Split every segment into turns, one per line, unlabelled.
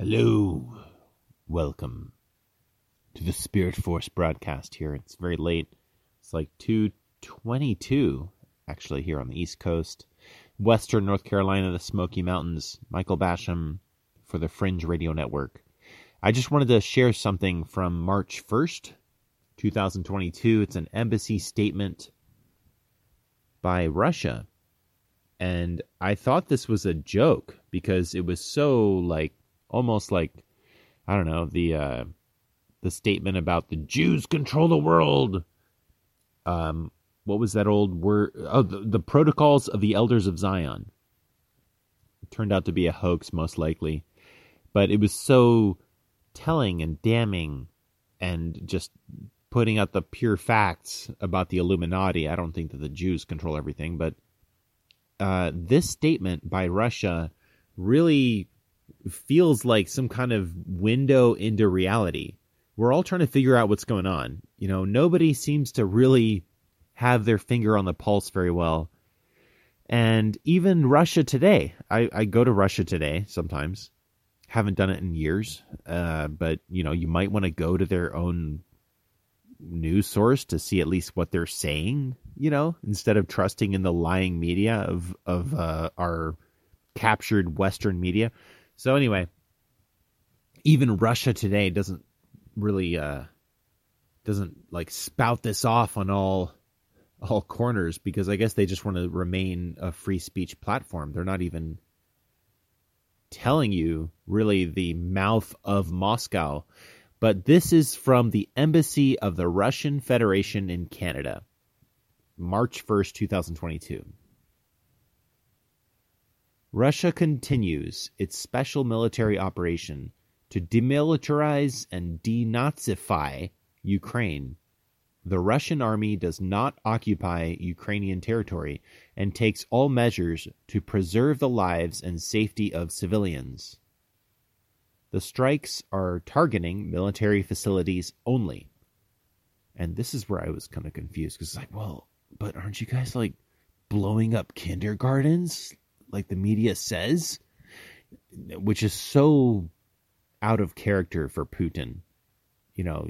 Hello. Welcome to the Spirit Force broadcast here. It's very late. It's like 222 actually here on the East Coast. Western North Carolina, the Smoky Mountains. Michael Basham for the Fringe Radio Network. I just wanted to share something from March 1st, 2022. It's an embassy statement by Russia. And I thought this was a joke because it was so like almost like I don't know, the uh the statement about the Jews control the world. Um what was that old word? Oh, the, the protocols of the elders of Zion. It turned out to be a hoax most likely. But it was so telling and damning and just putting out the pure facts about the Illuminati. I don't think that the Jews control everything, but uh, this statement by Russia really feels like some kind of window into reality. We're all trying to figure out what's going on. You know, nobody seems to really have their finger on the pulse very well. And even Russia today, I, I go to Russia today sometimes. Haven't done it in years, uh, but you know, you might want to go to their own news source to see at least what they're saying, you know, instead of trusting in the lying media of of uh, our captured Western media. So anyway, even Russia today doesn't really uh, doesn't like spout this off on all all corners because I guess they just want to remain a free speech platform. They're not even telling you really the mouth of Moscow but this is from the Embassy of the Russian Federation in Canada, March 1st, 2022. Russia continues its special military operation to demilitarize and denazify Ukraine. The Russian army does not occupy Ukrainian territory and takes all measures to preserve the lives and safety of civilians. The strikes are targeting military facilities only. And this is where I was kind of confused because it's like, well, but aren't you guys like blowing up kindergartens like the media says? Which is so out of character for Putin. You know,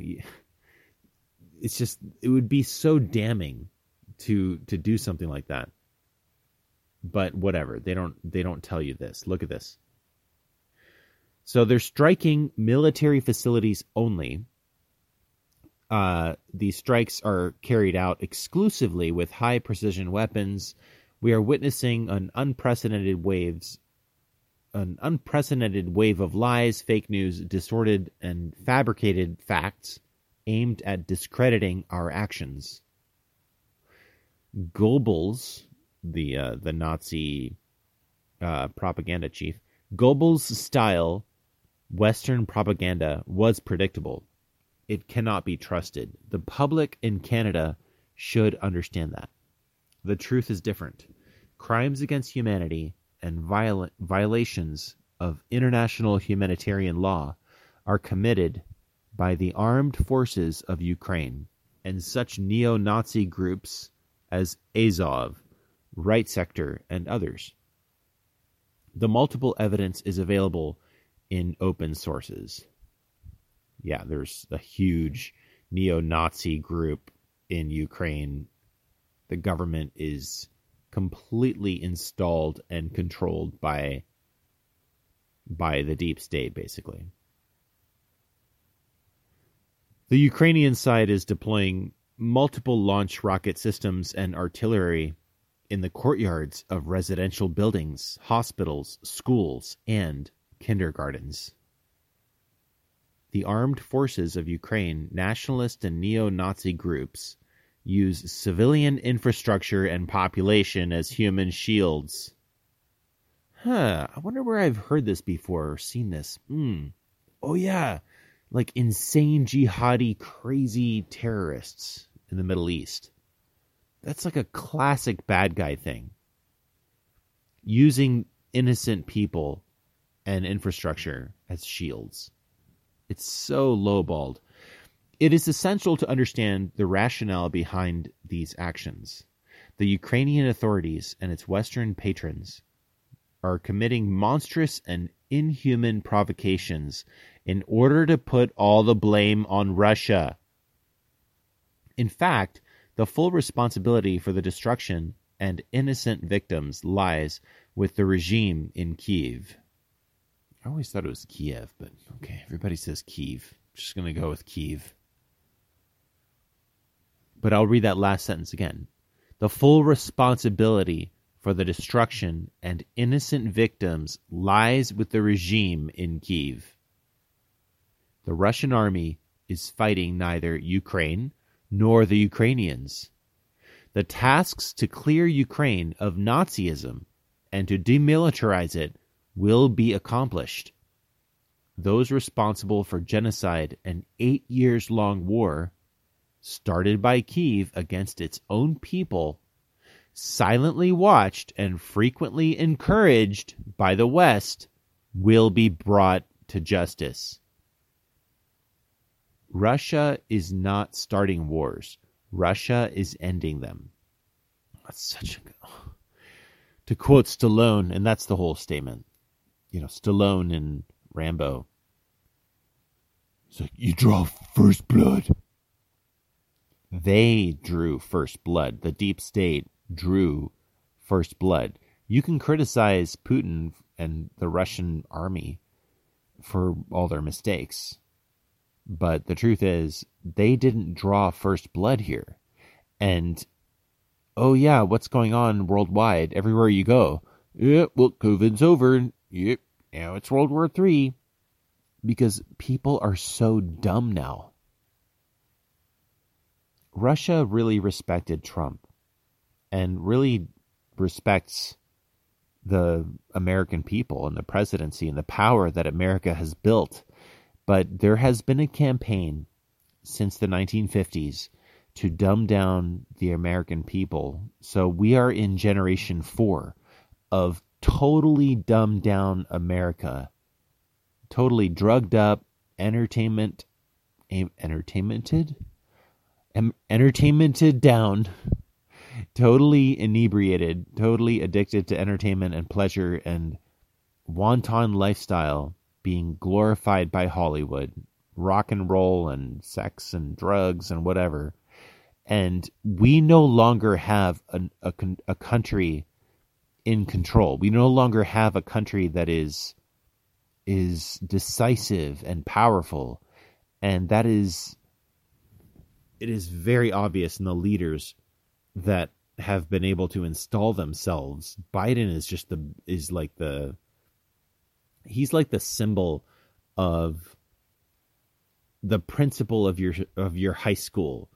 it's just it would be so damning to to do something like that. But whatever, they don't they don't tell you this. Look at this. So they're striking military facilities only. Uh, these strikes are carried out exclusively with high precision weapons. We are witnessing an unprecedented waves, an unprecedented wave of lies, fake news, distorted and fabricated facts aimed at discrediting our actions. Goebbels, the uh, the Nazi uh, propaganda chief, Goebbels' style Western propaganda was predictable. It cannot be trusted. The public in Canada should understand that. The truth is different. Crimes against humanity and viol- violations of international humanitarian law are committed by the armed forces of Ukraine and such neo Nazi groups as Azov, Right Sector, and others. The multiple evidence is available in open sources. Yeah, there's a huge neo Nazi group in Ukraine. The government is completely installed and controlled by by the deep state basically. The Ukrainian side is deploying multiple launch rocket systems and artillery in the courtyards of residential buildings, hospitals, schools, and kindergartens. The armed forces of Ukraine, nationalist and neo Nazi groups, use civilian infrastructure and population as human shields. Huh, I wonder where I've heard this before or seen this. Hmm. Oh, yeah. Like insane jihadi, crazy terrorists in the Middle East. That's like a classic bad guy thing. Using innocent people and infrastructure as shields. It's so lowballed. It is essential to understand the rationale behind these actions. The Ukrainian authorities and its Western patrons are committing monstrous and inhuman provocations in order to put all the blame on Russia. In fact, the full responsibility for the destruction and innocent victims lies with the regime in Kiev. I always thought it was Kiev, but okay, everybody says Kiev. just going to go with Kiev. But I'll read that last sentence again. The full responsibility for the destruction and innocent victims lies with the regime in Kiev. The Russian army is fighting neither Ukraine nor the Ukrainians. The tasks to clear Ukraine of Nazism and to demilitarize it will be accomplished. Those responsible for genocide and eight years long war, started by Kiev against its own people, silently watched and frequently encouraged by the West, will be brought to justice. Russia is not starting wars. Russia is ending them. That's such a. To quote Stallone, and that's the whole statement. You know, Stallone and Rambo. It's like, you draw first blood. They drew first blood. The deep state drew first blood. You can criticize Putin and the Russian army for all their mistakes. But the truth is, they didn't draw first blood here. And, oh yeah, what's going on worldwide, everywhere you go? Yeah, well, COVID's over. Yep, now it's World War Three. Because people are so dumb now. Russia really respected Trump and really respects the American people and the presidency and the power that America has built but there has been a campaign since the 1950s to dumb down the American people. So we are in generation four of totally dumbed down America, totally drugged up, entertainment, entertainmented, entertainmented down, totally inebriated, totally addicted to entertainment and pleasure and wanton lifestyle being glorified by Hollywood, rock and roll and sex and drugs and whatever. And we no longer have a, a, a country in control. We no longer have a country that is is decisive and powerful, and that is it is very obvious in the leaders that have been able to install themselves. Biden is just the is like the he's like the symbol of the principal of your of your high school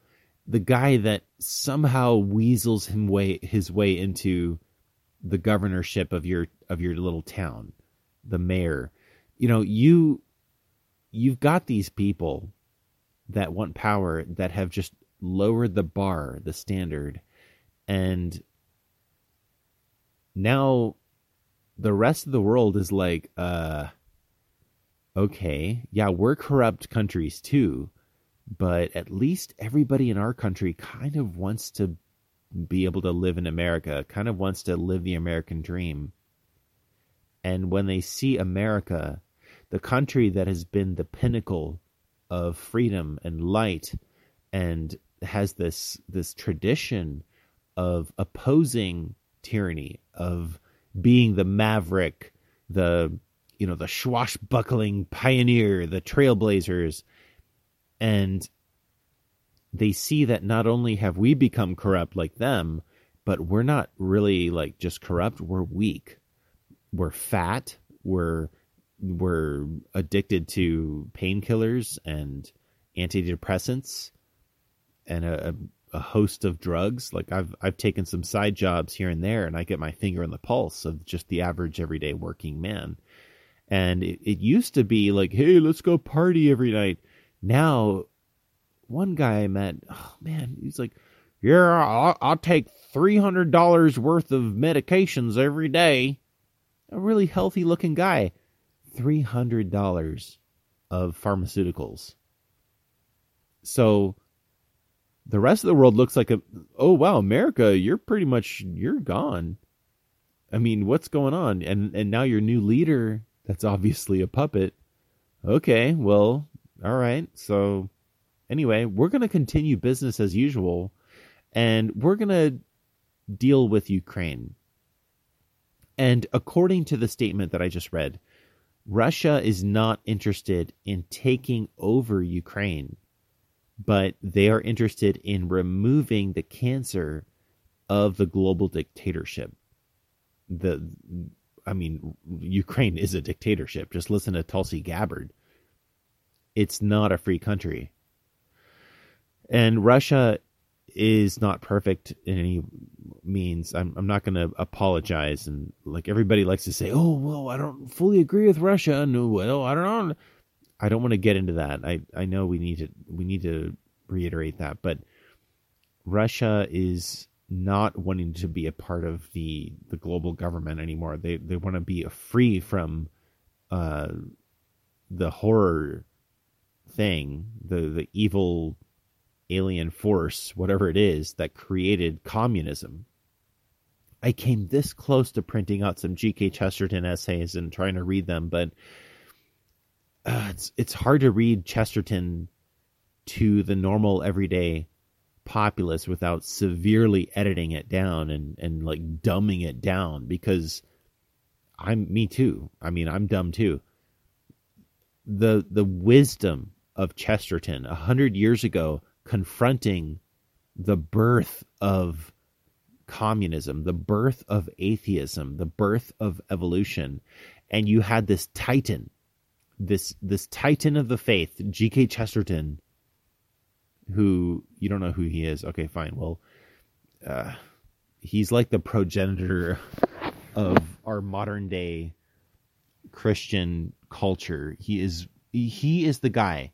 the guy that somehow weasels him way his way into the governorship of your of your little town the mayor you know you you've got these people that want power that have just lowered the bar the standard and now the rest of the world is like, uh, okay, yeah, we're corrupt countries too, but at least everybody in our country kind of wants to be able to live in America, kind of wants to live the American dream. And when they see America, the country that has been the pinnacle of freedom and light and has this this tradition of opposing tyranny, of being the maverick, the you know the swashbuckling pioneer, the trailblazers, and they see that not only have we become corrupt like them, but we're not really like just corrupt. We're weak. We're fat. We're we're addicted to painkillers and antidepressants and a, a host of drugs. Like I've I've taken some side jobs here and there, and I get my finger on the pulse of just the average everyday working man. And it, it used to be like, hey, let's go party every night. Now, one guy I met, oh man, he's like, yeah, I'll, I'll take three hundred dollars worth of medications every day. A really healthy looking guy, three hundred dollars of pharmaceuticals. So the rest of the world looks like a oh wow america you're pretty much you're gone I mean, what's going on? And and now your new leader, that's obviously a puppet. Okay, well, all right. So anyway, we're going to continue business as usual and we're going to deal with Ukraine. And according to the statement that I just read, Russia is not interested in taking over Ukraine, but they are interested in removing the cancer of the global dictatorship. The I mean, Ukraine is a dictatorship. Just listen to Tulsi Gabbard. It's not a free country. And Russia is not perfect in any means. I'm I'm not going to apologize and like everybody likes to say, "Oh, well, I don't fully agree with Russia." No, well, I don't know. I don't want to get into that. I I know we need to we need to reiterate that, but Russia is not wanting to be a part of the the global government anymore. They they want to be free from uh the horror thing, the the evil alien force, whatever it is, that created communism. I came this close to printing out some G.K. Chesterton essays and trying to read them, but uh, it's it's hard to read Chesterton to the normal everyday populace without severely editing it down and and like dumbing it down because I'm me too. I mean, I'm dumb too. The the wisdom of Chesterton a hundred years ago confronting the birth of communism, the birth of atheism, the birth of evolution, and you had this titan, this this titan of the faith, G.K. Chesterton, who you don't know who he is. Okay, fine. Well, uh, he's like the progenitor of our modern day Christian culture. He is he is the guy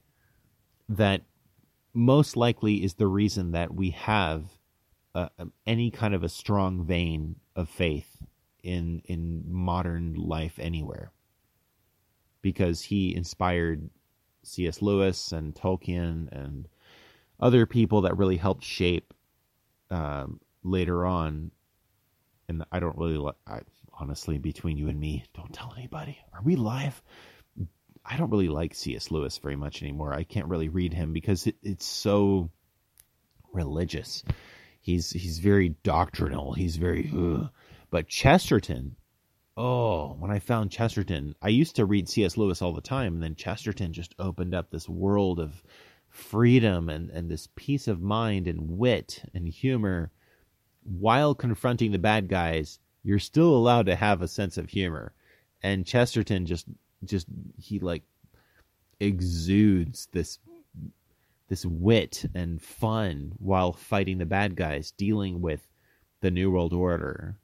that most likely is the reason that we have uh, any kind of a strong vein of faith in in modern life anywhere because he inspired C.S. Lewis and Tolkien and other people that really helped shape um, later on. And I don't really, I, honestly, between you and me, don't tell anybody. Are we live? I don't really like C.S. Lewis very much anymore. I can't really read him because it, it's so religious. He's he's very doctrinal. He's very, ugh. but Chesterton. Oh, when I found Chesterton, I used to read C.S. Lewis all the time, and then Chesterton just opened up this world of freedom and, and this peace of mind and wit and humor while confronting the bad guys. You're still allowed to have a sense of humor. And Chesterton just just he like exudes this this wit and fun while fighting the bad guys, dealing with the New World Order.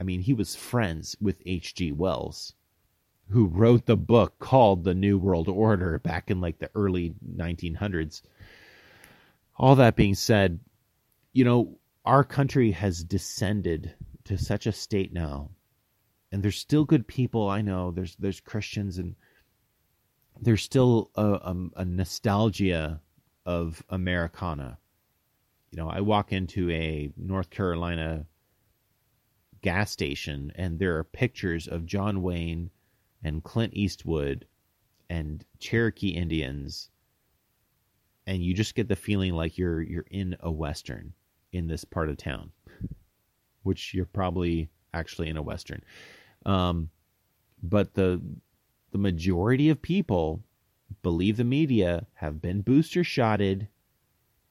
I mean, he was friends with H.G. Wells, who wrote the book called The New World Order back in like the early 1900s. All that being said, you know, our country has descended to such a state now and there's still good people. I know there's there's Christians and there's still a, a, a nostalgia of Americana. You know, I walk into a North Carolina gas station and there are pictures of John Wayne and Clint Eastwood and Cherokee Indians and you just get the feeling like you're you're in a western in this part of town which you're probably actually in a western um, but the the majority of people believe the media have been booster shotted,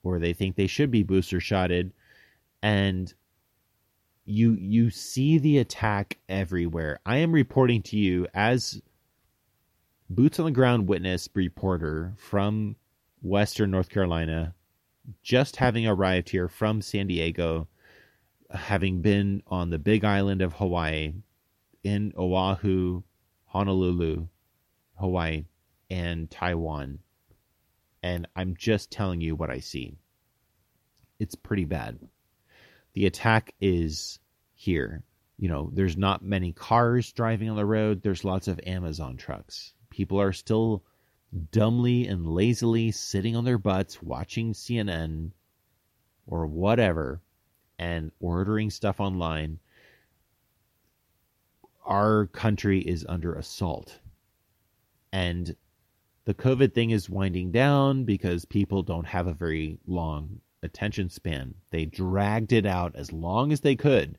or they think they should be booster shotted, and you you see the attack everywhere. I am reporting to you as boots on the ground witness reporter from Western North Carolina, just having arrived here from San Diego, having been on the big island of Hawaii in Oahu, Honolulu, Hawaii, and Taiwan. And I'm just telling you what I see. It's pretty bad. The attack is here. You know, there's not many cars driving on the road, there's lots of Amazon trucks. People are still dumbly and lazily sitting on their butts watching CNN or whatever and ordering stuff online our country is under assault. And the COVID thing is winding down because people don't have a very long attention span. They dragged it out as long as they could.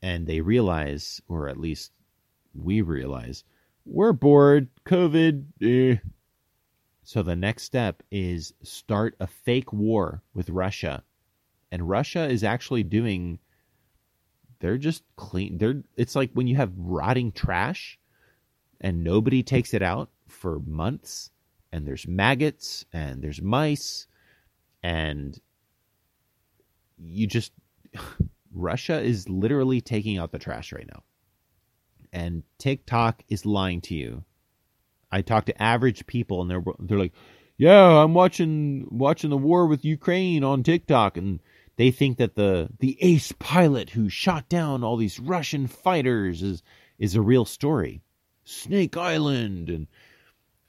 And they realize, or at least we realize, we're bored. COVID. Eh. So the next step is start a fake war with Russia. And Russia is actually doing they're just clean they're it's like when you have rotting trash and nobody takes it out for months and there's maggots and there's mice and you just Russia is literally taking out the trash right now. And TikTok is lying to you. I talk to average people and they're they're like, "Yeah, I'm watching watching the war with Ukraine on TikTok and they think that the the ace pilot who shot down all these Russian fighters is is a real story. Snake Island and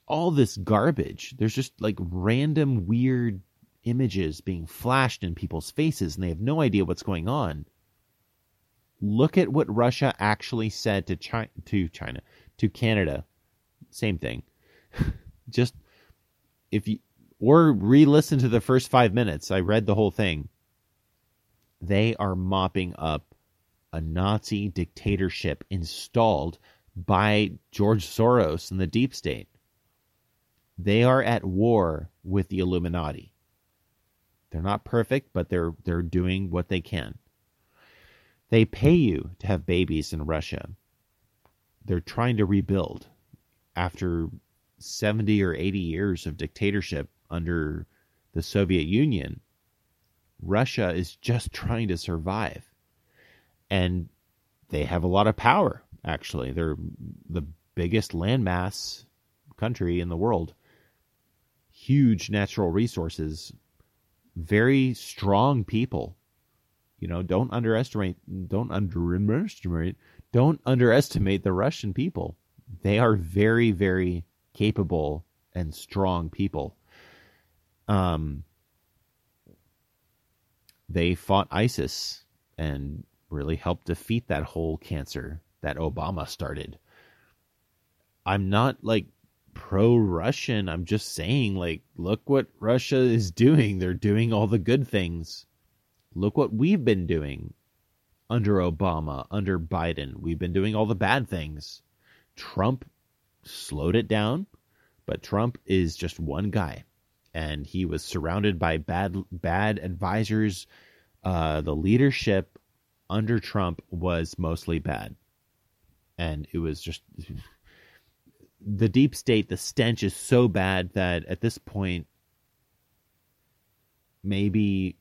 all this garbage. There's just like random weird images being flashed in people's faces and they have no idea what's going on. Look at what Russia actually said to China, to China, to Canada. Same thing. just if you or re-listen to the first 5 minutes. I read the whole thing. They are mopping up a Nazi dictatorship installed by George Soros and the deep state. They are at war with the Illuminati. They're not perfect, but they're they're doing what they can. They pay you to have babies in Russia. They're trying to rebuild after 70 or 80 years of dictatorship under the Soviet Union. Russia is just trying to survive. And they have a lot of power, actually. They're the biggest landmass country in the world. Huge natural resources, very strong people. You know, don't underestimate don't underestimate don't underestimate the Russian people. They are very, very capable and strong people. Um they fought ISIS and really helped defeat that whole cancer that Obama started. I'm not like pro Russian. I'm just saying, like, look what Russia is doing. They're doing all the good things. Look what we've been doing under Obama, under Biden. We've been doing all the bad things. Trump slowed it down, but Trump is just one guy and he was surrounded by bad bad advisors. Uh, the leadership under Trump was mostly bad, and it was just the deep state. The stench is so bad that at this point, maybe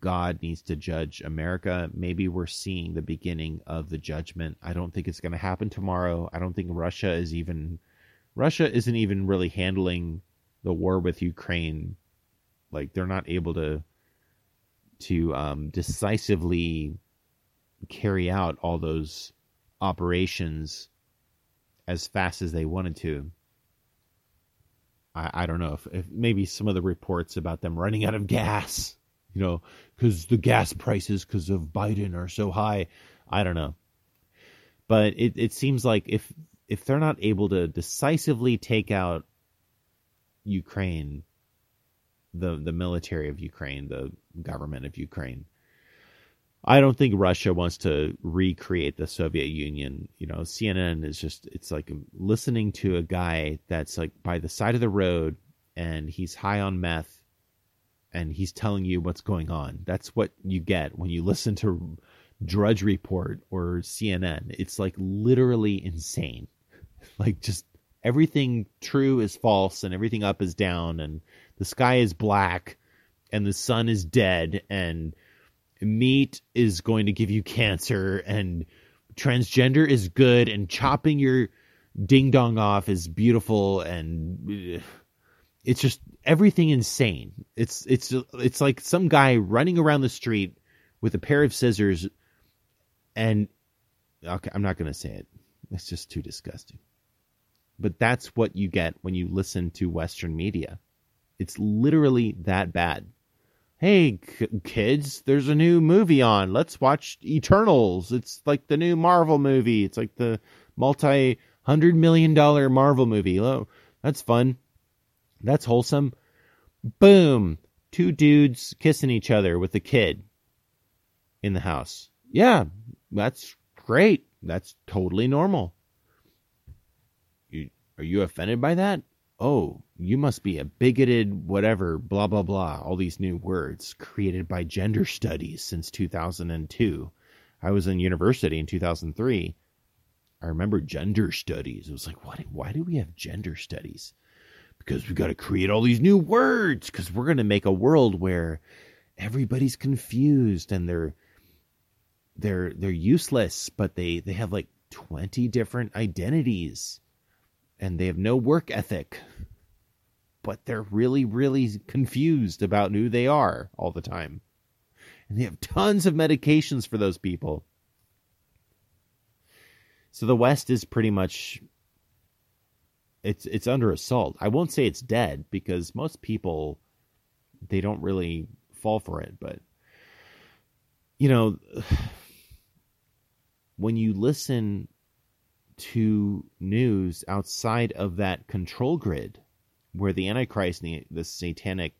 God needs to judge America. Maybe we're seeing the beginning of the judgment. I don't think it's going to happen tomorrow. I don't think Russia is even Russia isn't even really handling the war with Ukraine, like they're not able to to um, decisively carry out all those operations as fast as they wanted to. I, I don't know if, if maybe some of the reports about them running out of gas, you know, because the gas prices because of Biden are so high. I don't know, but it it seems like if if they're not able to decisively take out Ukraine, the the military of Ukraine, the government of Ukraine. I don't think Russia wants to recreate the Soviet Union. You know, CNN is just it's like listening to a guy that's like by the side of the road and he's high on meth and he's telling you what's going on. That's what you get when you listen to Drudge Report or CNN. It's like literally insane. Like just everything true is false and everything up is down and the sky is black and the sun is dead and meat is going to give you cancer and transgender is good and chopping your ding dong off is beautiful and uh, it's just everything insane. It's it's it's like some guy running around the street with a pair of scissors and okay, I'm not going to say it. It's just too disgusting. But that's what you get when you listen to Western media. It's literally that bad. hey kids there's a new movie on. Let's watch eternals. It's like the new marvel movie. It's like the multi hundred million dollar marvel movie. Oh that's fun. That's wholesome. Boom. Two dudes kissing each other with a kid in the house. Yeah that's great. That's totally normal are you offended by that oh, you must be a bigoted whatever, blah, blah, blah. All these new words created by gender studies since 2002. I was in university in 2003. I remember gender studies. It was like, what? Why do we have gender studies? Because we got to create all these new words because we're going to make a world where everybody's confused and they're they're they're useless, but they they have like 20 different identities and they have no work ethic. But they're really, really confused about who they are all the time. And they have tons of medications for those people. So the West is pretty much it's it's under assault. I won't say it's dead because most people they don't really fall for it, but you know when you listen to news outside of that control grid where the Antichrist and the, the satanic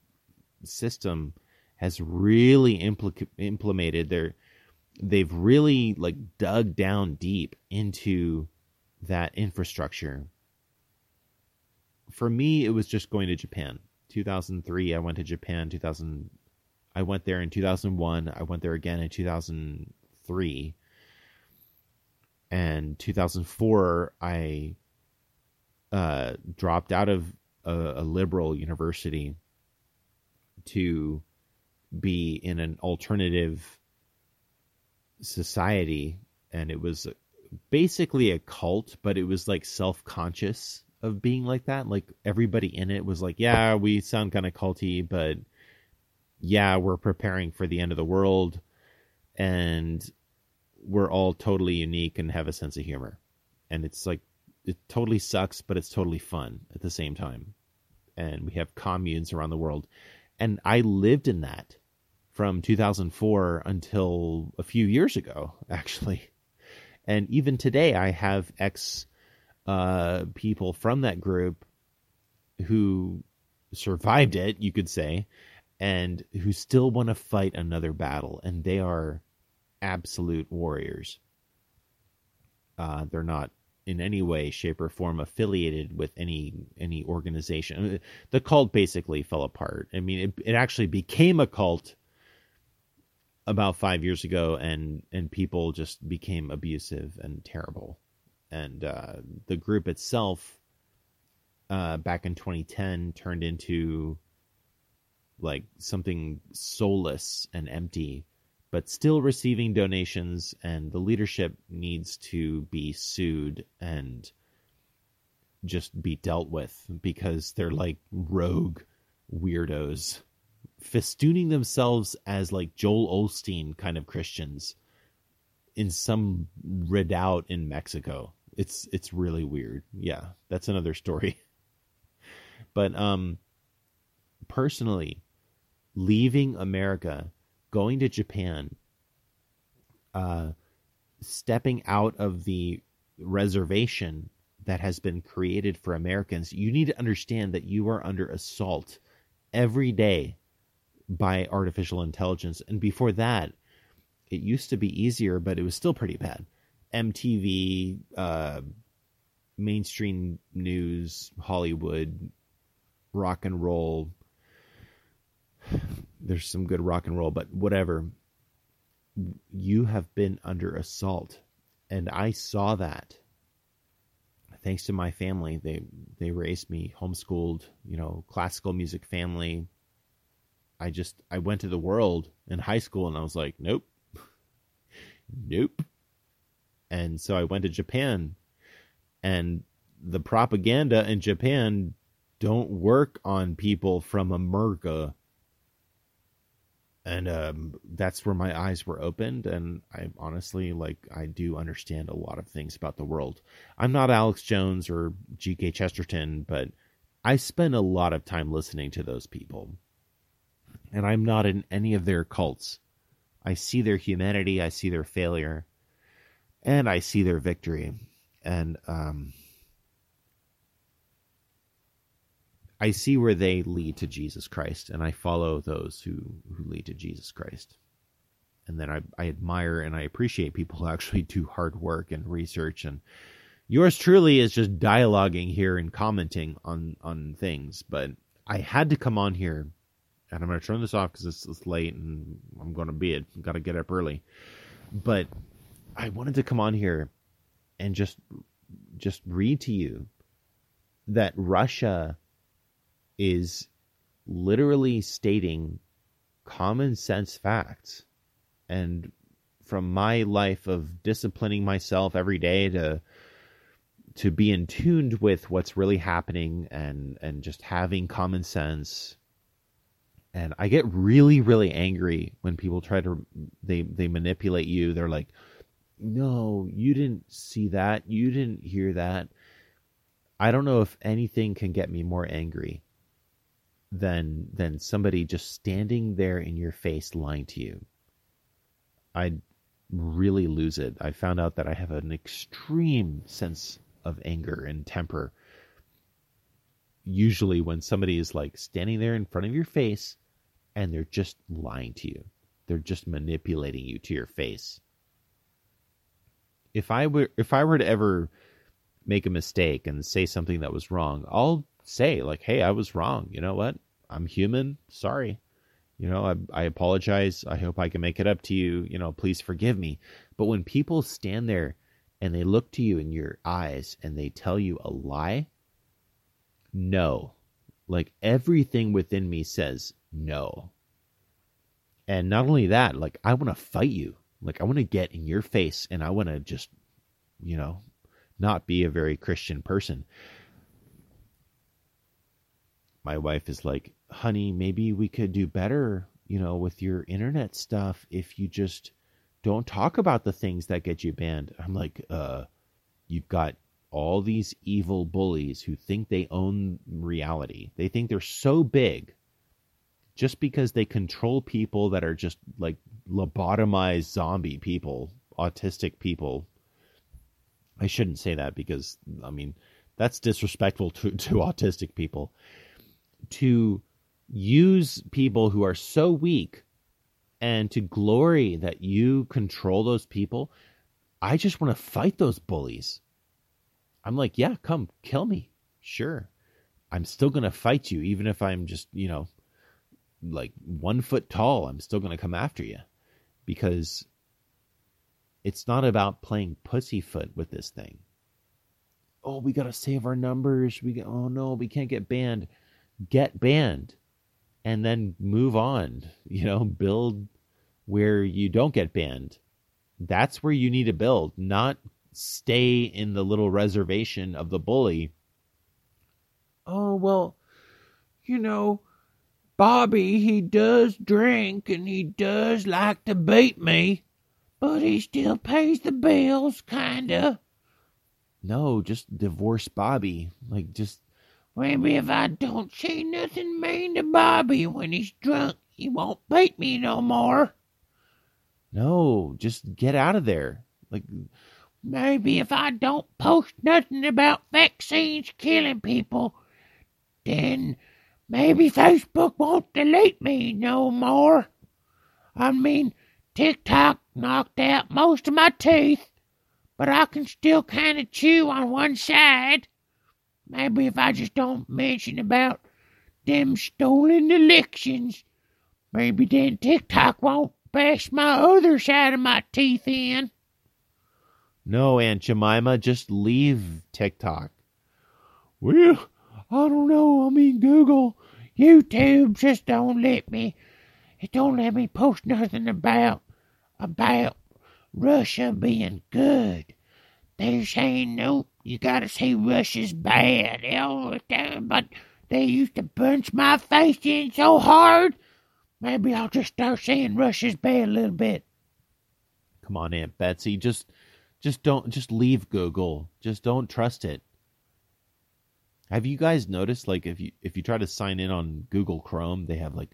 system has really impl- implemented their they've really like dug down deep into that infrastructure. For me it was just going to japan. 2003 i went to japan. 2000 i went there in 2001 i went there again in 2003 and 2004 I uh, dropped out of a, a, liberal university to be in an alternative society, and it was basically a cult, but it was like self conscious of being like that. Like everybody in it was like, "Yeah, we sound kind of culty, but yeah, we're preparing for the end of the world." And we're all totally unique and have a sense of humor. And it's like it totally sucks, but it's totally fun at the same time. And we have communes around the world. And I lived in that from 2004 until a few years ago, actually. And even today, I have ex uh, people from that group who survived it, you could say, and who still want to fight another battle. And they are absolute warriors. Uh, they're not in any way, shape, or form affiliated with any any organization. The cult basically fell apart. I mean, it, it actually became a cult about five years ago, and and people just became abusive and terrible. And uh, the group itself, uh, back in 2010, turned into like something soulless and empty but still receiving donations, and the leadership needs to be sued and just be dealt with because they're like rogue weirdos festooning themselves as like Joel Osteen kind of Christians in some redoubt in Mexico. It's it's really weird. Yeah, that's another story. but um personally leaving America going to Japan, uh, stepping out of the reservation that has been created for Americans, you need to understand that you are under assault every day by artificial intelligence. And before that, it used to be easier, but it was still pretty bad. MTV, uh, mainstream news, Hollywood, rock and roll, there's some good rock and roll, but whatever. You have been under assault, and I saw that. Thanks to my family, they they raised me homeschooled, you know, classical music family. I just I went to the world in high school, and I was like, nope, nope. And so I went to Japan, and the propaganda in Japan don't work on people from America and um, that's where my eyes were opened and i honestly like i do understand a lot of things about the world i'm not alex jones or gk chesterton but i spend a lot of time listening to those people And I'm not in any of their cults. I see their humanity, I see their failure, and I see their victory. And um, I see where they lead to Jesus Christ, and I follow those who, who lead to Jesus Christ. And then I, I admire and I appreciate people who actually do hard work and research. And yours truly is just dialoguing here and commenting on, on things. But I had to come on here, and I'm going to turn this off because it's, it's late and I'm going to be it. Got to get up early. But I wanted to come on here and just just read to you that Russia is literally stating common sense facts. And from my life of disciplining myself every day to to be in tuned with what's really happening and and just having common sense. And I get really really angry when people try to they they manipulate you. They're like no you didn't see that. You didn't hear that. I don't know if anything can get me more angry than than somebody just standing there in your face lying to you. I'd really lose it. I found out that I have an extreme sense of anger and temper. Usually when somebody is like standing there in front of your face and they're just lying to you. They're just manipulating you to your face. If I were if I were to ever make a mistake and say something that was wrong, I'll say like, "Hey, I was wrong. You know what? I'm human. Sorry. You know, I, I apologize. I hope I can make it up to you. You know, please forgive me." But when people stand there and they look to you in your eyes and they tell you a lie, no. Like everything within me says no. And not only that, like I want to fight you. Like I want to get in your face and I want to just, you know, not be a very Christian person. My wife is like, honey, maybe we could do better, you know, with your internet stuff if you just don't talk about the things that get you banned. I'm like, uh, you've got all these evil bullies who think they own reality. They think they're so big just because they control people that are just like lobotomized zombie people, autistic people, I shouldn't say that because I mean that's disrespectful to, to autistic people. To use people who are so weak and to glory that you control those people, I just want to fight those bullies. I'm like, yeah, come kill me. Sure. I'm still going to fight you, even if I'm just, you know, like one foot tall. I'm still going to come after you because it's not about playing pussyfoot with this thing. Oh, we got to save our numbers. We get, oh no, we can't get banned. Get banned and then move on. You know, build where you don't get banned. That's where you need to build, not stay in the little reservation of the bully. Oh, well, you know, Bobby, he does drink and he does like to beat me but he still pays the bills, kinda. No, just divorce Bobby. Like, just. Maybe if I don't say nothing mean to Bobby when he's drunk, he won't beat me no more. No, just get out of there. Like, maybe if I don't post nothing about vaccines killing people, then maybe Facebook won't delete me no more. I mean, TikTok knocked out most of my teeth, but I can still kind of chew on one side. Maybe if I just don't mention about them stolen elections, maybe then TikTok won't bash my other side of my teeth in. No, Aunt Jemima, just leave TikTok. Well, I don't know. I mean, Google, YouTube just don't let me. It don't let me post nothing about about Russia being good. They're saying, nope, you gotta say Russia's bad. Uh, but they used to punch my face in so hard. Maybe I'll just start saying Russia's bad a little bit. Come on, Aunt Betsy, just just don't just leave Google. Just don't trust it. Have you guys noticed like if you if you try to sign in on Google Chrome, they have like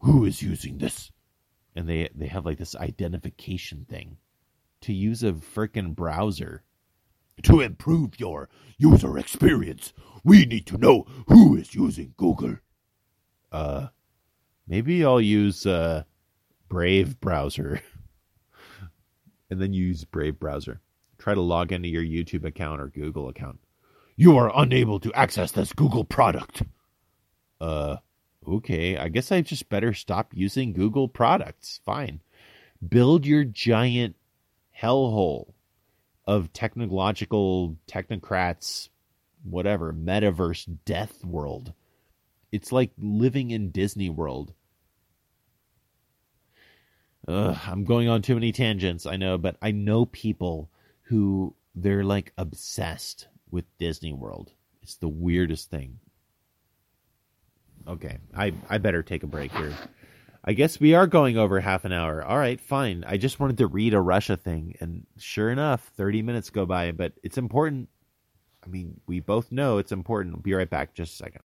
who is using this? And they they have like this identification thing to use a freaking browser.
To improve your user experience, we need to know who is using Google.
Uh, maybe I'll use uh, Brave browser, and then use Brave browser. Try to log into your YouTube account or Google account.
You are unable to access this Google product.
Uh, okay. I guess I just better stop using Google products. Fine. Build your giant hellhole of technological technocrats, whatever, metaverse death world. It's like living in Disney World. Ugh, I'm going on too many tangents, I know, but I know people who they're like obsessed with Disney World. It's the weirdest thing. Okay, I I better take a break here. I guess we are going over half an hour. All right, fine. I just wanted to read a Russia thing, and sure enough, 30 minutes go by, but it's important. I mean, we both know it's important. I'll be right back just a second.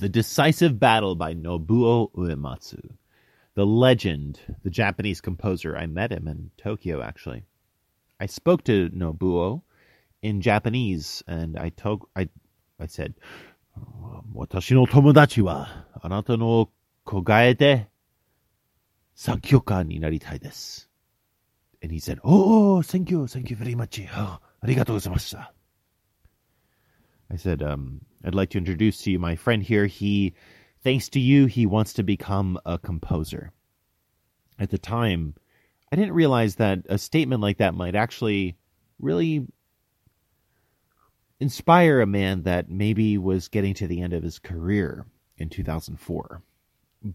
The decisive battle by Nobuo Uematsu. The legend, the Japanese composer. I met him in Tokyo, actually. I spoke to Nobuo in Japanese, and I told, I, I said, "Watashi no tomodachi wa anata no kogae de sankyoka ni naritai desu." And he said, "Oh, thank you, thank you very much. Oh, arigatou gozaimasu." I said, um, I'd like to introduce to you my friend here. He, thanks to you, he wants to become a composer. At the time, I didn't realize that a statement like that might actually really inspire a man that maybe was getting to the end of his career in 2004.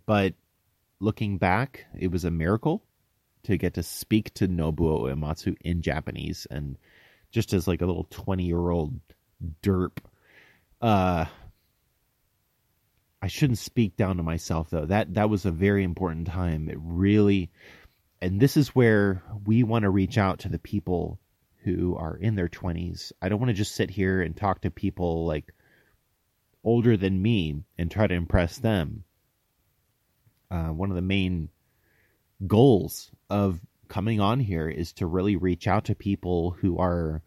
But looking back, it was a miracle to get to speak to Nobuo Uematsu in Japanese and just as like a little 20 year old derp. Uh, I shouldn't speak down to myself though. That that was a very important time. It really, and this is where we want to reach out to the people who are in their twenties. I don't want to just sit here and talk to people like older than me and try to impress them. Uh, one of the main goals of coming on here is to really reach out to people who are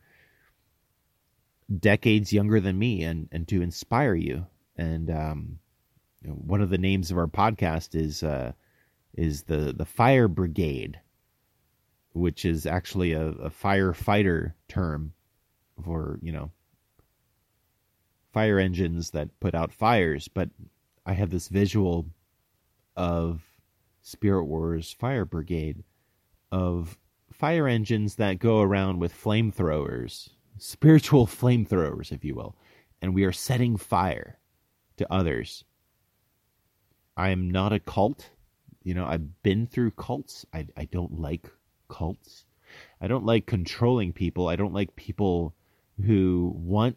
decades younger than me and, and to inspire you. And um, you know, one of the names of our podcast is uh, is the the Fire Brigade, which is actually a, a firefighter term for you know fire engines that put out fires. But I have this visual of Spirit Wars Fire Brigade of fire engines that go around with flamethrowers, spiritual flamethrowers, if you will, and we are setting fire to others. I am not a cult. You know, I've been through cults. I, I don't like cults. I don't like controlling people. I don't like people who want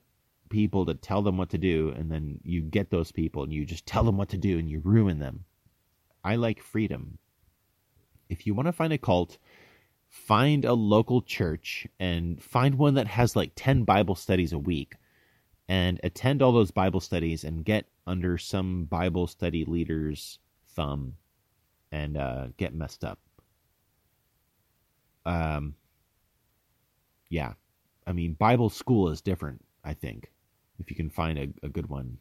people to tell them what to do, and then you get those people and you just tell them what to do and you ruin them. I like freedom. If you want to find a cult, find a local church and find one that has like 10 Bible studies a week and attend all those Bible studies and get under some Bible study leader's thumb and uh, get messed up. Um, yeah. I mean, Bible school is different, I think, if you can find a, a good one.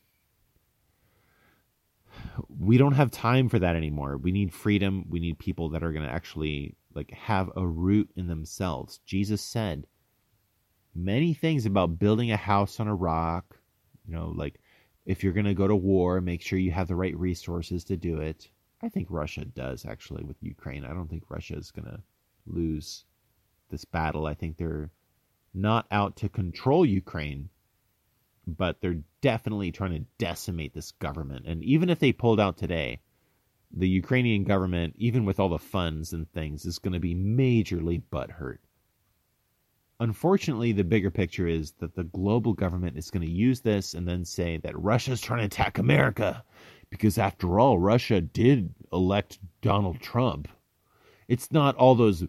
We don't have time for that anymore. We need freedom. We need people that are going to actually like have a root in themselves. Jesus said many things about building a house on a rock, you know, like if you're going to go to war, make sure you have the right resources to do it. I think Russia does actually with Ukraine. I don't think Russia is going to lose this battle. I think they're not out to control Ukraine, but they're definitely trying to decimate this government. And even if they pulled out today, the Ukrainian government, even with all the funds and things, is going to be majorly butthurt. Unfortunately, the bigger picture is that the global government is going to use this and then say that Russia's trying to attack America because, after all, Russia did elect Donald Trump. It's not all those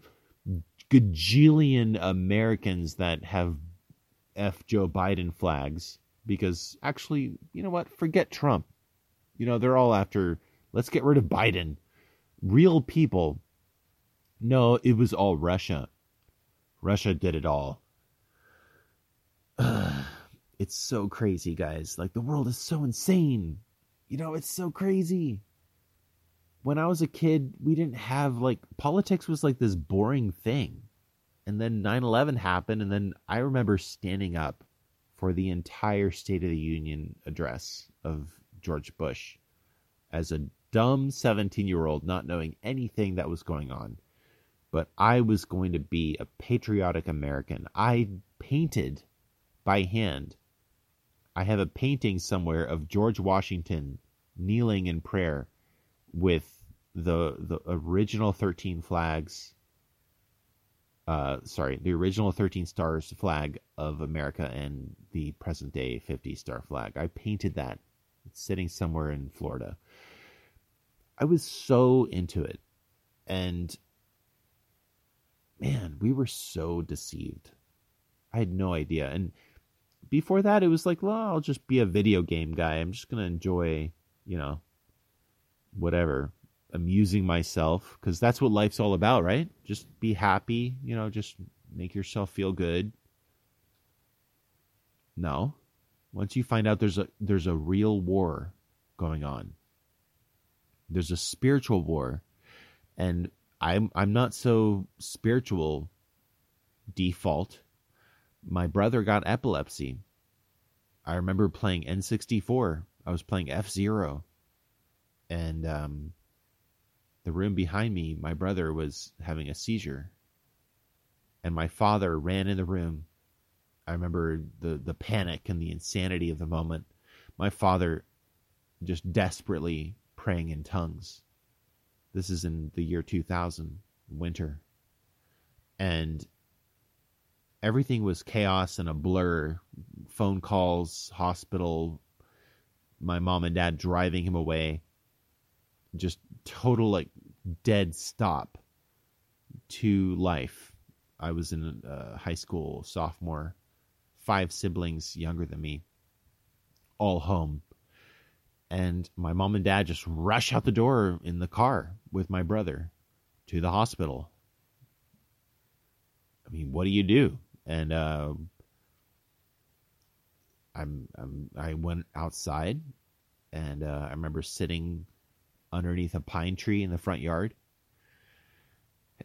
gajillion Americans that have F Joe Biden flags because actually, you know what? Forget Trump. You know, they're all after, let's get rid of Biden. Real people. No, it was all Russia. Russia did it all. it's so crazy, guys. Like, the world is so insane. You know, it's so crazy. When I was a kid, we didn't have, like, politics was like this boring thing. And then 9 11 happened, and then I remember standing up for the entire State of the Union address of George Bush as a dumb 17 year old, not knowing anything that was going on but I was going to be a patriotic American. I painted by hand. I have a painting somewhere of George Washington kneeling in prayer with the the original 13 flags uh, sorry, the original 13 stars flag of America and the present day 50 star flag. I painted that. It's sitting somewhere in Florida. I was so into it. And man, we were so deceived. I had no idea. And before that, it was like, well, I'll just be a video game guy. I'm just going to enjoy, you know, whatever, amusing myself because that's what life's all about, right? Just be happy, you know, just make yourself feel good. No. Once you find out there's a there's a real war going on. There's a spiritual war and I'm I'm not so spiritual default. My brother got epilepsy. I remember playing N64. I was playing F Zero, and um, the room behind me, my brother was having a seizure, and my father ran in the room. I remember the the panic and the insanity of the moment. My father just desperately praying in tongues this is in the year 2000, winter. And everything was chaos and a blur. Phone calls, hospital, my mom and dad driving him away. Just total, like, dead stop to life. I was in uh, high school, sophomore, five siblings younger than me, all home and my mom and dad just rush out the door in the car with my brother to the hospital. I mean, what do you do? And uh, I'm, I'm I went outside, and uh, I remember sitting underneath a pine tree in the front yard,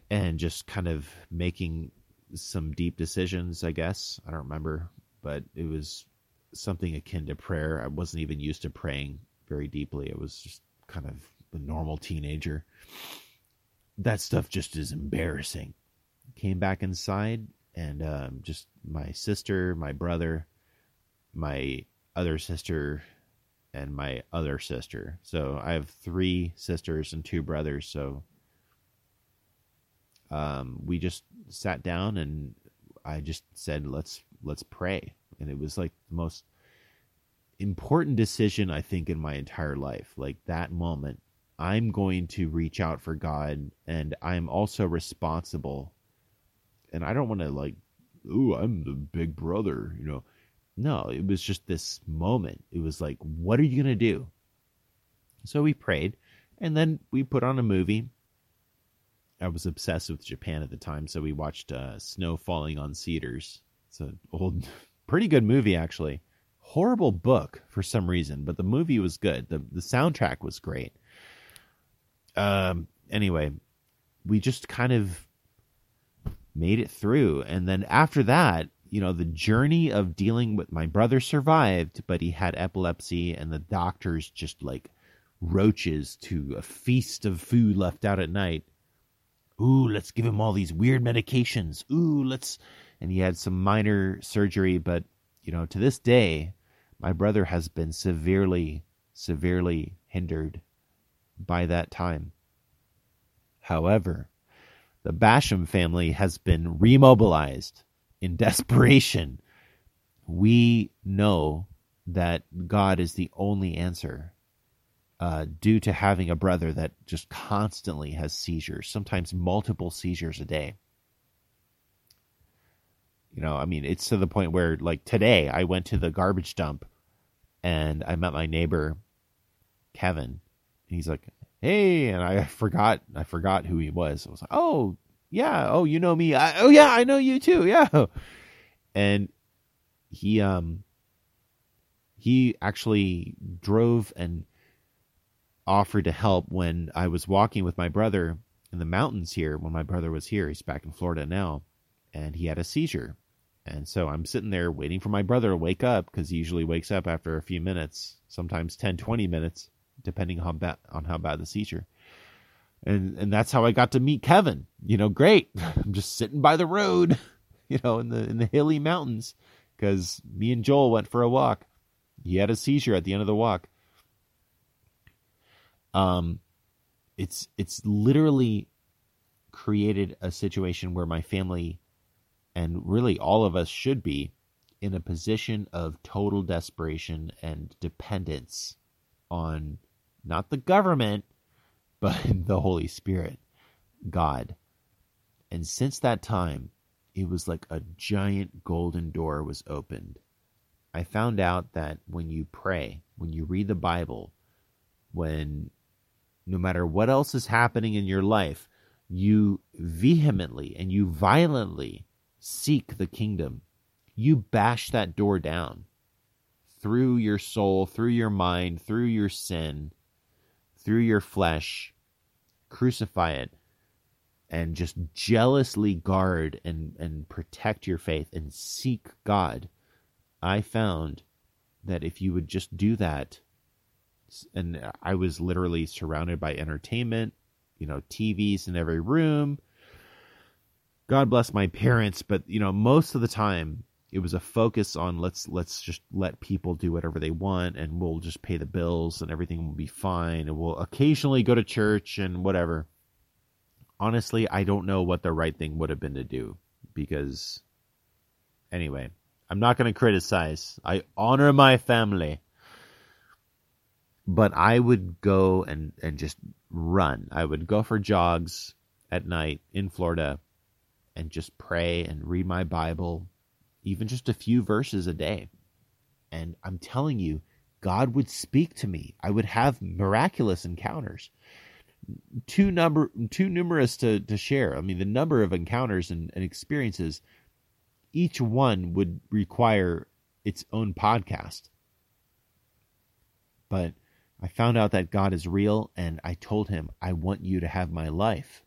and just kind of making some deep decisions. I guess I don't remember, but it was something akin to prayer. I wasn't even used to praying very deeply. It was just kind of a normal teenager. That stuff just is embarrassing. came back inside, and um, just my sister, my brother, my other sister, and my other sister. So I have three sisters and two brothers. So um, we just sat down and I just said, "Let's let's pray," and it was like the most important decision I think in my entire life. Like that moment, I'm going to reach out for God, and I'm also responsible. And I don't want to like, ooh, I'm the big brother, you know. No, it was just this moment. It was like, what are you going to do? So we prayed, and then we put on a movie. I was obsessed with Japan at the time, so we watched uh, Snow Falling on Cedars. It's an old, pretty good movie, actually. Horrible book for some reason, but the movie was good. The, the soundtrack was great. Um, anyway, we just kind of made it through. And then after that, you know, the journey of dealing with my brother survived, but he had epilepsy, and the doctors just like roaches to a feast of food left out at night. Ooh, let's give him all these weird medications. Ooh, let's. And he had some minor surgery, but, you know, to this day, my brother has been severely, severely hindered by that time. However, the Basham family has been remobilized in desperation. We know that God is the only answer uh, due to having a brother that just constantly has seizures, sometimes multiple seizures a day. You know, I mean, it's to the point where, like today, I went to the garbage dump and I met my neighbor, Kevin. He's like, "Hey," and I forgot, I forgot who he was. I was like, "Oh, yeah, oh, you know me. I, oh, yeah, I know you too. Yeah." And he, um, he actually drove and offered to help when I was walking with my brother in the mountains here. When my brother was here, he's back in Florida now, and he had a seizure and so I'm sitting there waiting for my brother to wake up because he usually wakes up after a few minutes, sometimes 10, 20 minutes, depending on, ba- on how bad the seizure. And and that's how I got to meet Kevin. You know, great. I'm just sitting by the road, you know, in the in the hilly mountains because me and Joel went for a walk. He had a seizure at the end of the walk. Um, it's it's literally created a situation where my family and really all of us should be in a position of total desperation and dependence on not the government, but the Holy Spirit, God. And since that time, it was like a giant golden door was opened. I found out that when you pray, when you read the Bible, when no matter what else is happening in your life, you vehemently and you violently seek the kingdom, you bash that door down through your soul, through your mind, through your sin, through your flesh, crucify it, and just jealously guard and, and protect your faith and seek God. I found that if you would just do that, and I was literally surrounded by entertainment, you know, TVs in every room, God bless my parents, but you know, most of the time it was a focus on let's let's just let people do whatever they want and we'll just pay the bills and everything will be fine and we'll occasionally go to church and whatever. Honestly, I don't know what the right thing would have been to do because anyway, I'm not going to criticize. I honor my family. But I would go and and just run. I would go for jogs at night in Florida and just pray and read my Bible, even just a few verses a day. And I'm telling you, God would speak to me. I would have miraculous encounters. Too number too numerous to, to share. I mean the number of encounters and, and experiences, each one would require its own podcast. But I found out that God is real and I told him, I want you to have my life.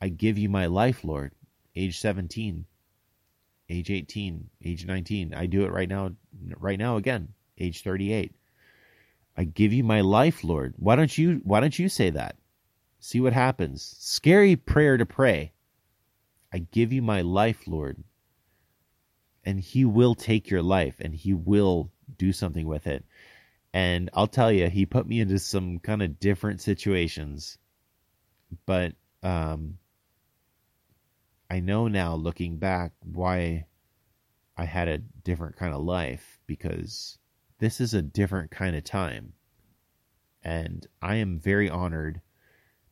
I give you my life, Lord age 17, age 18, age 19. I do it right now, right now again, age 38. I give you my life, Lord. Why don't you, why don't you say that? See what happens. Scary prayer to pray. I give you my life, Lord. And he will take your life and he will do something with it. And I'll tell you, he put me into some kind of different situations. But um, I know now, looking back, why I had a different kind of life because this is a different kind of time. And I am very honored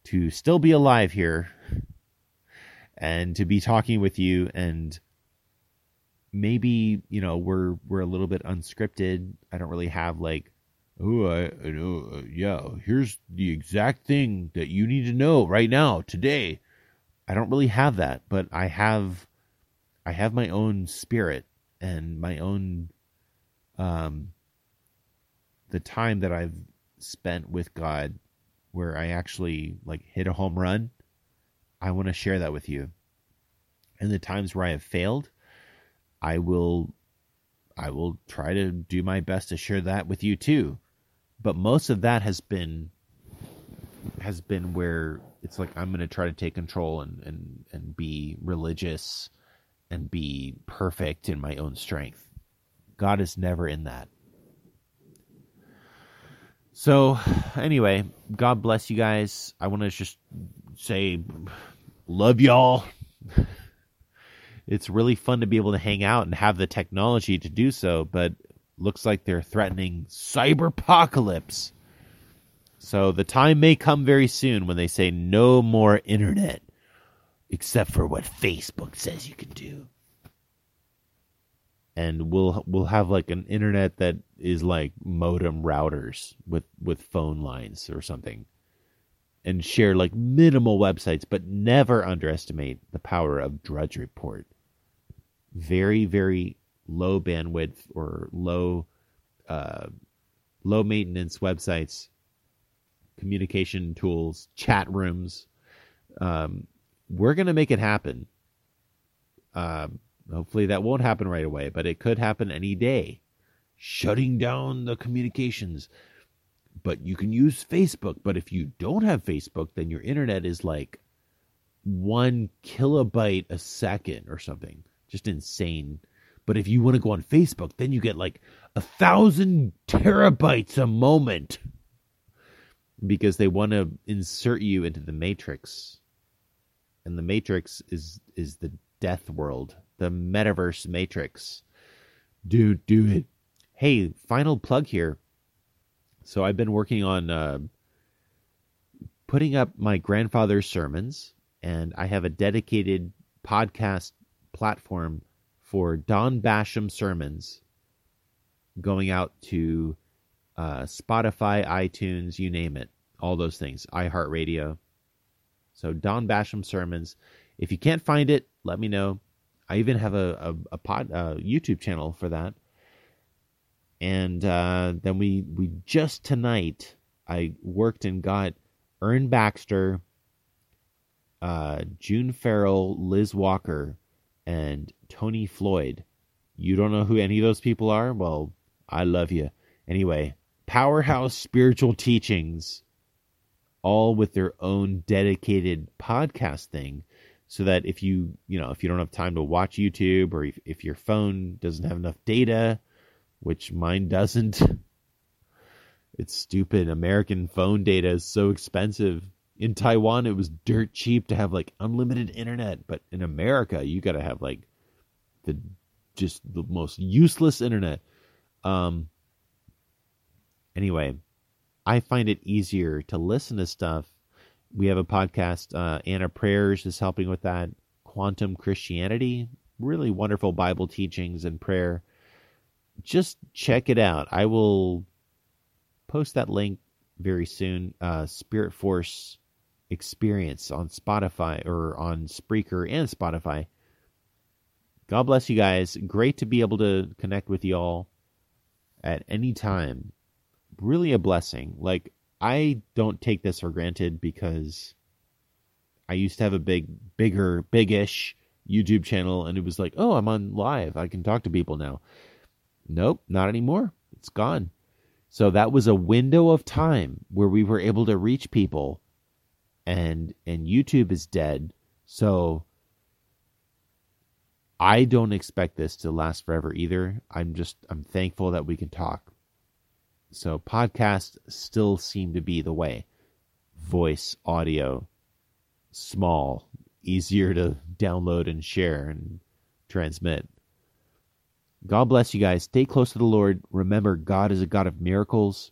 to still be alive here and to be talking with you and maybe you know we're we're a little bit unscripted i don't really have like oh i, know uh, yeah here's the exact thing that you need to know right now today i don't really have that but i have i have my own spirit and my own um the time that i've spent with god where i actually like hit a home run i want to share that with you and the times where i have failed I will I will try to do my best to share that with you too. But most of that has been has been where it's like I'm going to try to take control and and and be religious and be perfect in my own strength. God is never in that. So, anyway, God bless you guys. I want to just say love y'all it's really fun to be able to hang out and have the technology to do so, but looks like they're threatening cyberpocalypse. So the time may come very soon when they say no more internet, except for what Facebook says you can do. And we'll we'll have like an internet that is like modem routers with with phone lines or something. And share like minimal websites, but never underestimate the power of Drudge Report very very low bandwidth or low uh, low maintenance websites, communication tools, chat rooms. Um, we're going to make it happen. Uh, hopefully that won't happen right away, but it could happen any day. Shutting down the communications. But you can use Facebook. But if you don't have Facebook, then your internet is like one kilobyte a second or something just insane. But if you want to go on Facebook, then you get like a thousand terabytes a moment because they want to insert you into the matrix. And the matrix is is the death world, the metaverse matrix. Dude, do it. Hey, final plug here. So I've been working on uh, putting up my grandfather's sermons, and I have a dedicated podcast platform for Don Basham sermons going out to uh, Spotify, iTunes, you name it, all those things, iHeartRadio. So Don Basham sermons. If you can't find it, let me know. I even have a a, a pod a YouTube channel for that. And uh, then we we just tonight I worked and got Ern Baxter, uh, June Farrell, Liz Walker and Tony Floyd. You don't know who any of those people are? Well, I love you. Anyway, Powerhouse Spiritual Teachings, all with their own dedicated podcast thing. So that if you, you know, if you don't have time to watch YouTube or if, if your phone doesn't have enough data, which mine doesn't, it's stupid. American phone data is so expensive in Taiwan it was dirt cheap to have like unlimited internet, but in America you got to have like the just the most useless internet. Um anyway, I find it easier to listen to stuff. We have a podcast uh Anna Prayers is helping with that. Quantum Christianity, really wonderful Bible teachings and prayer. Just check it out. I will post that link very soon. Uh, Spirit Force experience on Spotify or on Spreaker and Spotify. God bless you guys. Great to be able to connect with y'all at any time. Really a blessing. Like, I don't take this for granted because I used to have a big, bigger, biggish YouTube channel and it was like, oh, I'm on live. I can talk to people now. Nope, not anymore. It's gone. So that was a window of time where we were able to reach people and and YouTube is dead. So I don't expect this to last forever either. I'm just I'm thankful that we can talk. So podcasts still seem to be the way. Voice, audio, small, easier to download and share and transmit. God bless you guys. Stay close to the Lord. Remember, God is a God of miracles.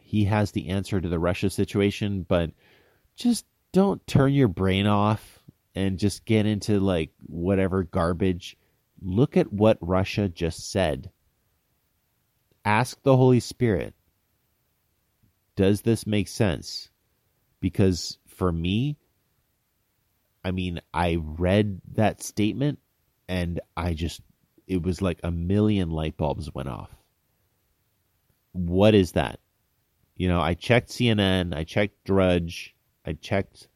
He has the answer to the Russia situation, but just don't turn your brain off and just get into like whatever garbage. Look at what Russia just said. Ask the Holy Spirit, does this make sense? Because for me, I mean, I read that statement and I just, it was like a million light bulbs went off. What is that? You know, I checked CNN, I checked Drudge, I checked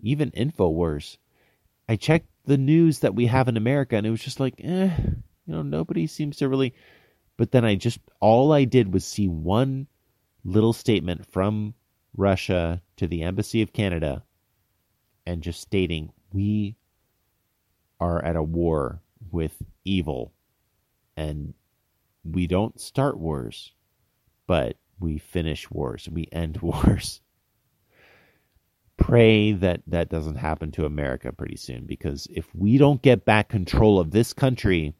even InfoWars. I checked the news that we have in America and it was just like, eh, you know, nobody seems to really. But then I just, all I did was see one little statement from Russia to the Embassy of Canada and just stating, we are at a war with evil and we don't start wars, but we finish wars, we end wars. Pray that that doesn't happen to America pretty soon because if we don't get back control of this country,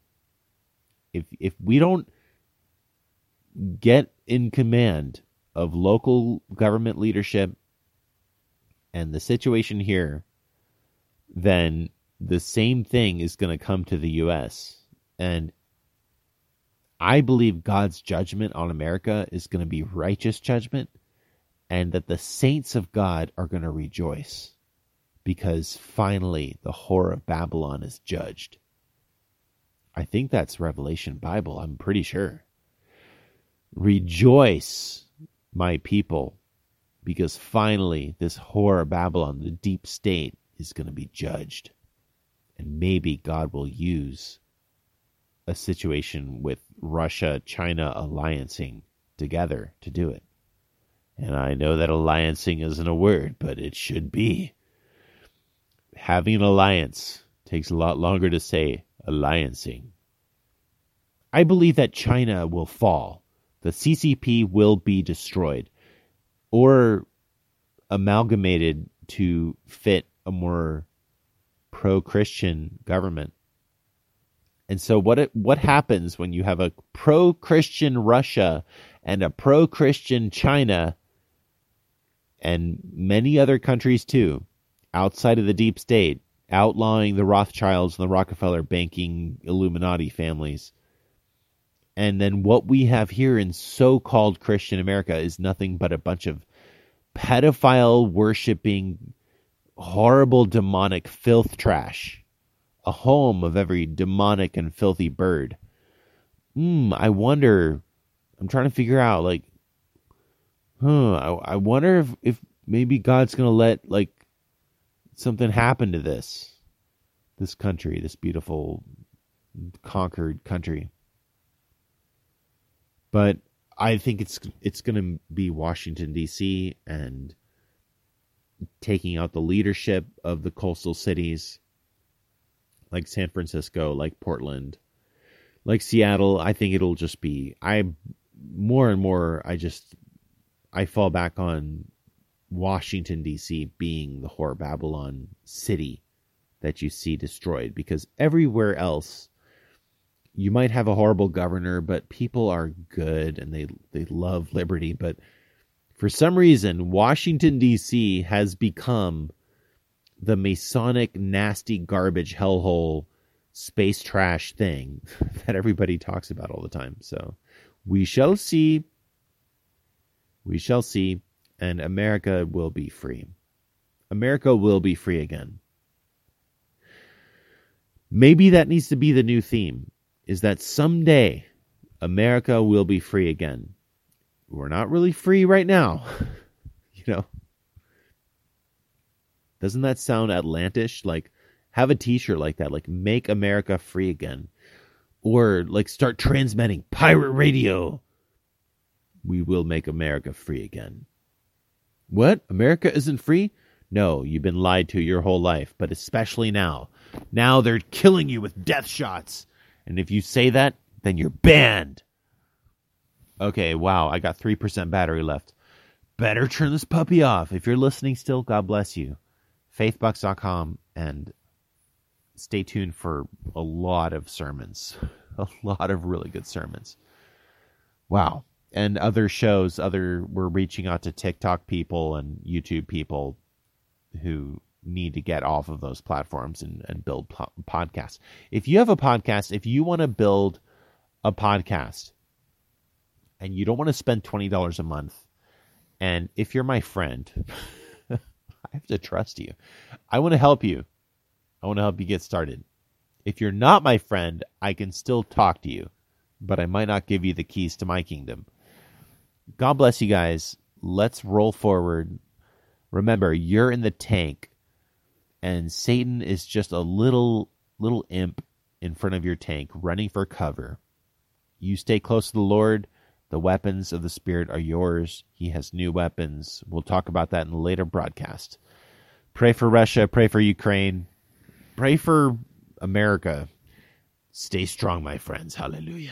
if if we don't get in command of local government leadership and the situation here, then the same thing is going to come to the US. And I believe God's judgment on America is going to be righteous judgment and that the saints of God are going to rejoice because finally the whore of Babylon is judged. I think that's Revelation Bible. I'm pretty sure. Rejoice, my people, because finally this horror Babylon, the deep state, is going to be judged. And maybe God will use a situation with Russia China alliancing together to do it. And I know that alliancing isn't a word, but it should be. Having an alliance takes a lot longer to say alliancing. I believe that China will fall. The CCP will be destroyed or amalgamated to fit a more pro-Christian government. And so what it, what happens when you have a pro-Christian Russia and a pro-Christian China and many other countries too, outside of the deep state, outlawing the Rothschilds and the Rockefeller banking Illuminati families. And then what we have here in so called Christian America is nothing but a bunch of pedophile worshiping, horrible demonic filth trash, a home of every demonic and filthy bird. Hmm, I wonder. I'm trying to figure out, like, huh, I, I wonder if, if maybe God's going to let like something happen to this, this country, this beautiful conquered country. But I think it's it's going to be Washington D.C. and taking out the leadership of the coastal cities like San Francisco, like Portland, like Seattle. I think it'll just be I more and more I just I fall back on Washington D.C. being the whore Babylon city that you see destroyed because everywhere else you might have a horrible governor but people are good and they they love liberty but for some reason Washington D.C. has become the masonic nasty garbage hellhole space trash thing that everybody talks about all the time so we shall see we shall see, and America will be free. America will be free again. Maybe that needs to be the new theme is that someday America will be free again. We're not really free right now. you know. Doesn't that sound Atlantish? Like have a t-shirt like that, like make America free again. Or like start transmitting pirate radio we will make America free again. What? America isn't free? No, you've been lied to your whole life, but especially now. Now they're killing you with death shots. And if you say that, then you're banned. Okay, wow, I got 3% battery left. Better turn this puppy off. If you're listening still, God bless you. Faithbox.com and stay tuned for a lot of sermons. A lot of really good sermons. Wow. And other shows, other we're reaching out to TikTok people and YouTube people who need to get off of those platforms and, and build po- podcasts. If you have a podcast, if you want to build a podcast and you don't want to spend $20 a month, and if you're my friend, I have to trust you. I want to help you. I want to help you get started. If you're not my friend, I can still talk to you, but I might not give you the keys to my kingdom. God bless you guys. Let's roll forward. Remember, you're in the tank, and Satan is just a little little imp in front of your tank, running for cover. You stay close to the Lord. The weapons of the Spirit are yours. He has new weapons. We'll talk about that in a later broadcast. Pray for Russia. Pray for Ukraine. Pray for America. Stay strong, my friends. Hallelujah.